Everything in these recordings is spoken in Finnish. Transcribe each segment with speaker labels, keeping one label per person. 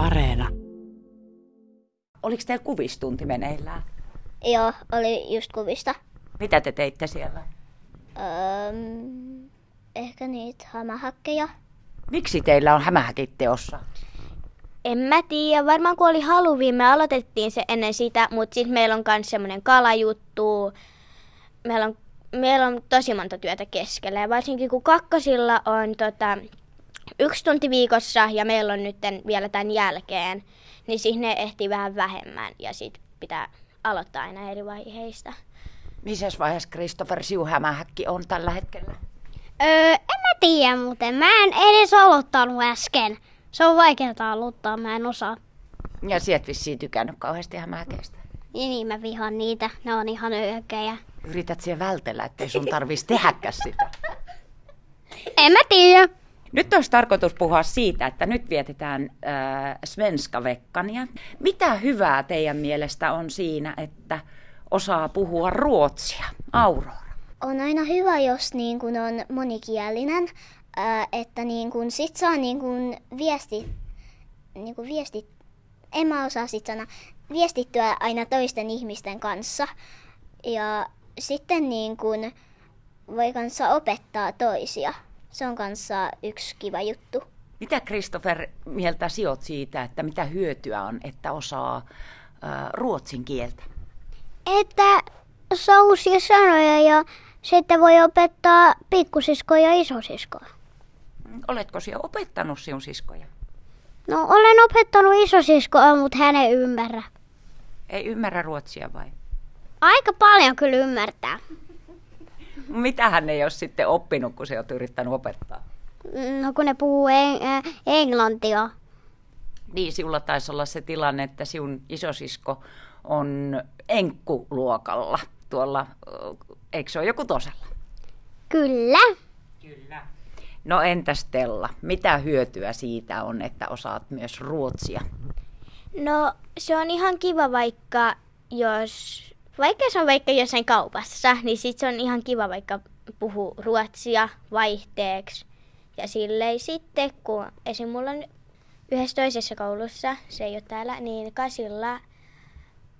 Speaker 1: Areena.
Speaker 2: Oliko teillä kuvistunti meneillään?
Speaker 3: Joo, oli just kuvista.
Speaker 2: Mitä te teitte siellä?
Speaker 3: Öm, ehkä niitä hämähäkkejä.
Speaker 2: Miksi teillä on hämähäkit teossa?
Speaker 4: En mä tiedä, varmaan kun oli Halloween, me aloitettiin se ennen sitä, mutta sitten meillä on myös semmoinen kalajuttu. Meillä on, meillä on tosi monta työtä keskellä ja varsinkin kun kakkosilla on tota, yksi tunti viikossa ja meillä on nyt vielä tämän jälkeen, niin sinne ehtii vähän vähemmän ja sitten pitää aloittaa aina eri vaiheista.
Speaker 2: Missä vaiheessa Christopher Siu hämähäkki on tällä hetkellä?
Speaker 5: Öö, en mä tiedä muuten. Mä en edes aloittanut äsken. Se on vaikeaa aloittaa, mä en osaa.
Speaker 2: Ja sieltä vissiin tykännyt kauheasti hämähäkeistä.
Speaker 5: Niin, niin mä vihaan niitä. Ne on ihan öökejä.
Speaker 2: Yrität siellä vältellä, ettei sun tarvitsisi tehdäkään sitä.
Speaker 5: En mä tiedä.
Speaker 2: Nyt olisi tarkoitus puhua siitä, että nyt vietetään äh, svenska vekkania. Mitä hyvää teidän mielestä on siinä, että osaa puhua ruotsia? Aurora.
Speaker 3: On aina hyvä, jos niin kun on monikielinen, ää, että niin kun sit saa niin kun viesti, niin kun viesti, en mä osaa sit sanoa, viestittyä aina toisten ihmisten kanssa. Ja sitten niin kun voi kanssa opettaa toisia. Se on kanssa yksi kiva juttu.
Speaker 2: Mitä Christopher mieltä sijoit siitä, että mitä hyötyä on, että osaa äh, ruotsin kieltä?
Speaker 5: Että saa uusia sanoja ja sitten voi opettaa pikkusiskoa ja isosiskoa.
Speaker 2: Oletko sinä opettanut sinun siskoja?
Speaker 5: No olen opettanut isosiskoa, mutta hän ei ymmärrä.
Speaker 2: Ei ymmärrä ruotsia vai?
Speaker 5: Aika paljon kyllä ymmärtää.
Speaker 2: Mitä hän ei ole sitten oppinut, kun se on yrittänyt opettaa?
Speaker 5: No kun ne puhuu en- englantia.
Speaker 2: Niin, sinulla taisi olla se tilanne, että sinun isosisko on enkkuluokalla tuolla, eikö se ole joku tosella?
Speaker 5: Kyllä.
Speaker 2: Kyllä. No entäs Stella, mitä hyötyä siitä on, että osaat myös ruotsia?
Speaker 4: No se on ihan kiva vaikka jos, vaikka se on vaikka jossain kaupassa, niin sit se on ihan kiva vaikka puhua ruotsia vaihteeksi. Ja silleen sitten, kun esim. mulla on yhdessä toisessa koulussa, se ei ole täällä, niin kasilla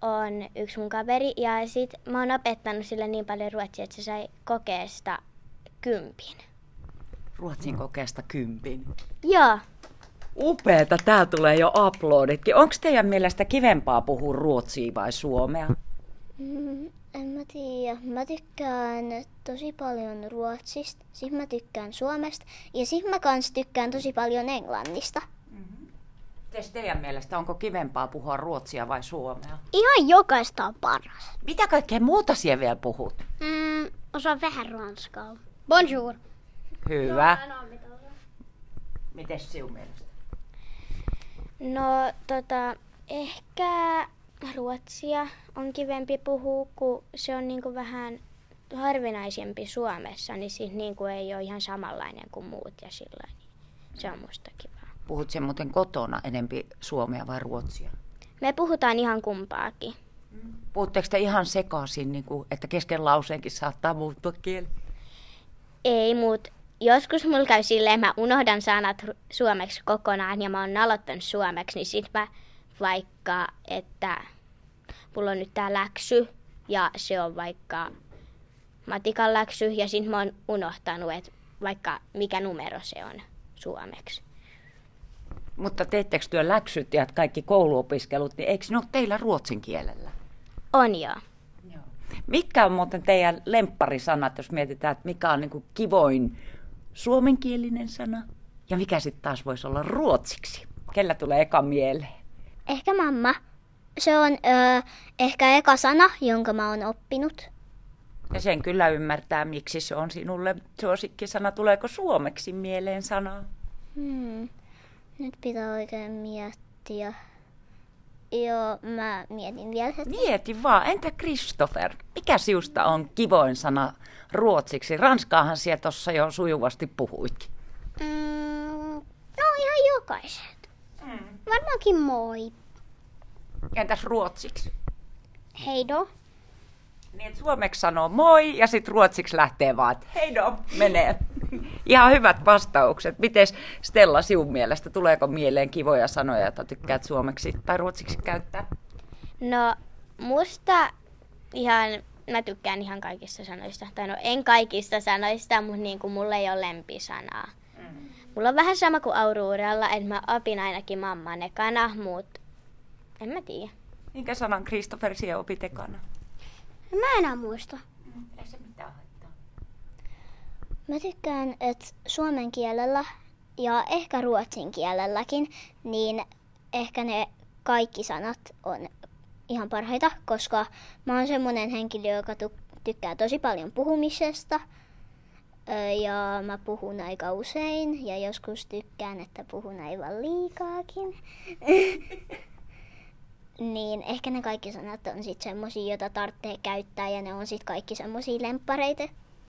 Speaker 4: on yksi mun kaveri ja sit mä oon opettanut sille niin paljon ruotsia, että se sai kokeesta kympin.
Speaker 2: Ruotsin kokeesta kympin.
Speaker 4: Joo.
Speaker 2: Upeeta, tää tulee jo uploaditkin. Onko teidän mielestä kivempaa puhua ruotsia vai suomea?
Speaker 3: Mm, en mä tiedä. Mä tykkään tosi paljon ruotsista, sit mä tykkään suomesta ja sit mä kans tykkään tosi paljon englannista.
Speaker 2: Mites teidän mielestä, onko kivempaa puhua ruotsia vai suomea?
Speaker 5: Ihan jokaista on paras.
Speaker 2: Mitä kaikkea muuta siellä vielä puhut?
Speaker 5: Mm, osaan vähän ranskaa. Bonjour.
Speaker 2: Hyvä. Miten sinun mielestä?
Speaker 4: No tota, ehkä ruotsia on kivempi puhua, kun se on niinku vähän harvinaisempi Suomessa, niin siis niinku ei ole ihan samanlainen kuin muut ja sillä niin se on musta kivaa.
Speaker 2: Puhut sen muuten kotona enempi suomea vai ruotsia?
Speaker 4: Me puhutaan ihan kumpaakin.
Speaker 2: Puhutteko te ihan sekaisin, niin kuin, että kesken lauseenkin saattaa muuttua kieli?
Speaker 4: Ei, mut joskus mulla käy silleen, mä unohdan sanat suomeksi kokonaan ja mä oon aloittanut suomeksi, niin sit mä vaikka, että mulla on nyt tää läksy ja se on vaikka matikan läksy ja sit mä oon unohtanut, että vaikka mikä numero se on suomeksi.
Speaker 2: Mutta teettekö työ läksyt ja kaikki kouluopiskelut, niin eikö ne ole teillä ruotsin kielellä?
Speaker 4: On joo.
Speaker 2: Mitkä on muuten teidän lempparisanat, jos mietitään, että mikä on niin kuin kivoin suomenkielinen sana ja mikä sitten taas voisi olla ruotsiksi? Kellä tulee eka mieleen?
Speaker 3: Ehkä mamma. Se on ö, ehkä eka sana, jonka mä oon oppinut.
Speaker 2: Ja sen kyllä ymmärtää, miksi se on sinulle suosikkisana. Tuleeko suomeksi mieleen sana?
Speaker 3: Hmm. Nyt pitää oikein miettiä. Joo, mä mietin vielä hetki.
Speaker 2: Mieti vaan, entä Christopher? Mikä siusta on kivoin sana ruotsiksi? Ranskaahan siellä tuossa jo sujuvasti puhuitkin.
Speaker 5: Mm, no ihan jokaiset. Varmaankin moi.
Speaker 2: Entäs ruotsiksi?
Speaker 5: Heido.
Speaker 2: Niin, suomeksi sanoo moi ja sitten ruotsiksi lähtee vaan, että heido, menee. Ihan hyvät vastaukset. Miten Stella sinun mielestä, tuleeko mieleen kivoja sanoja, joita tykkäät suomeksi tai ruotsiksi käyttää?
Speaker 4: No, musta ihan, mä tykkään ihan kaikista sanoista. Tai no en kaikista sanoista, mutta niin kuin mulla ei ole lempisanaa. Mulla on vähän sama kuin Auroralla, että mä opin ainakin mamman ekana, mutta en mä tiedä.
Speaker 2: Minkä sanan Christopher sie opit ekana?
Speaker 5: Mä enää muista.
Speaker 2: Ei se mitään haittaa.
Speaker 3: Mä tykkään, että suomen kielellä ja ehkä ruotsin kielelläkin, niin ehkä ne kaikki sanat on ihan parhaita, koska mä oon semmonen henkilö, joka tykkää tosi paljon puhumisesta. Ja mä puhun aika usein ja joskus tykkään, että puhun aivan liikaakin. niin ehkä ne kaikki sanat on sitten semmosia, joita tarvitsee käyttää ja ne on sitten kaikki semmosia lemppareita.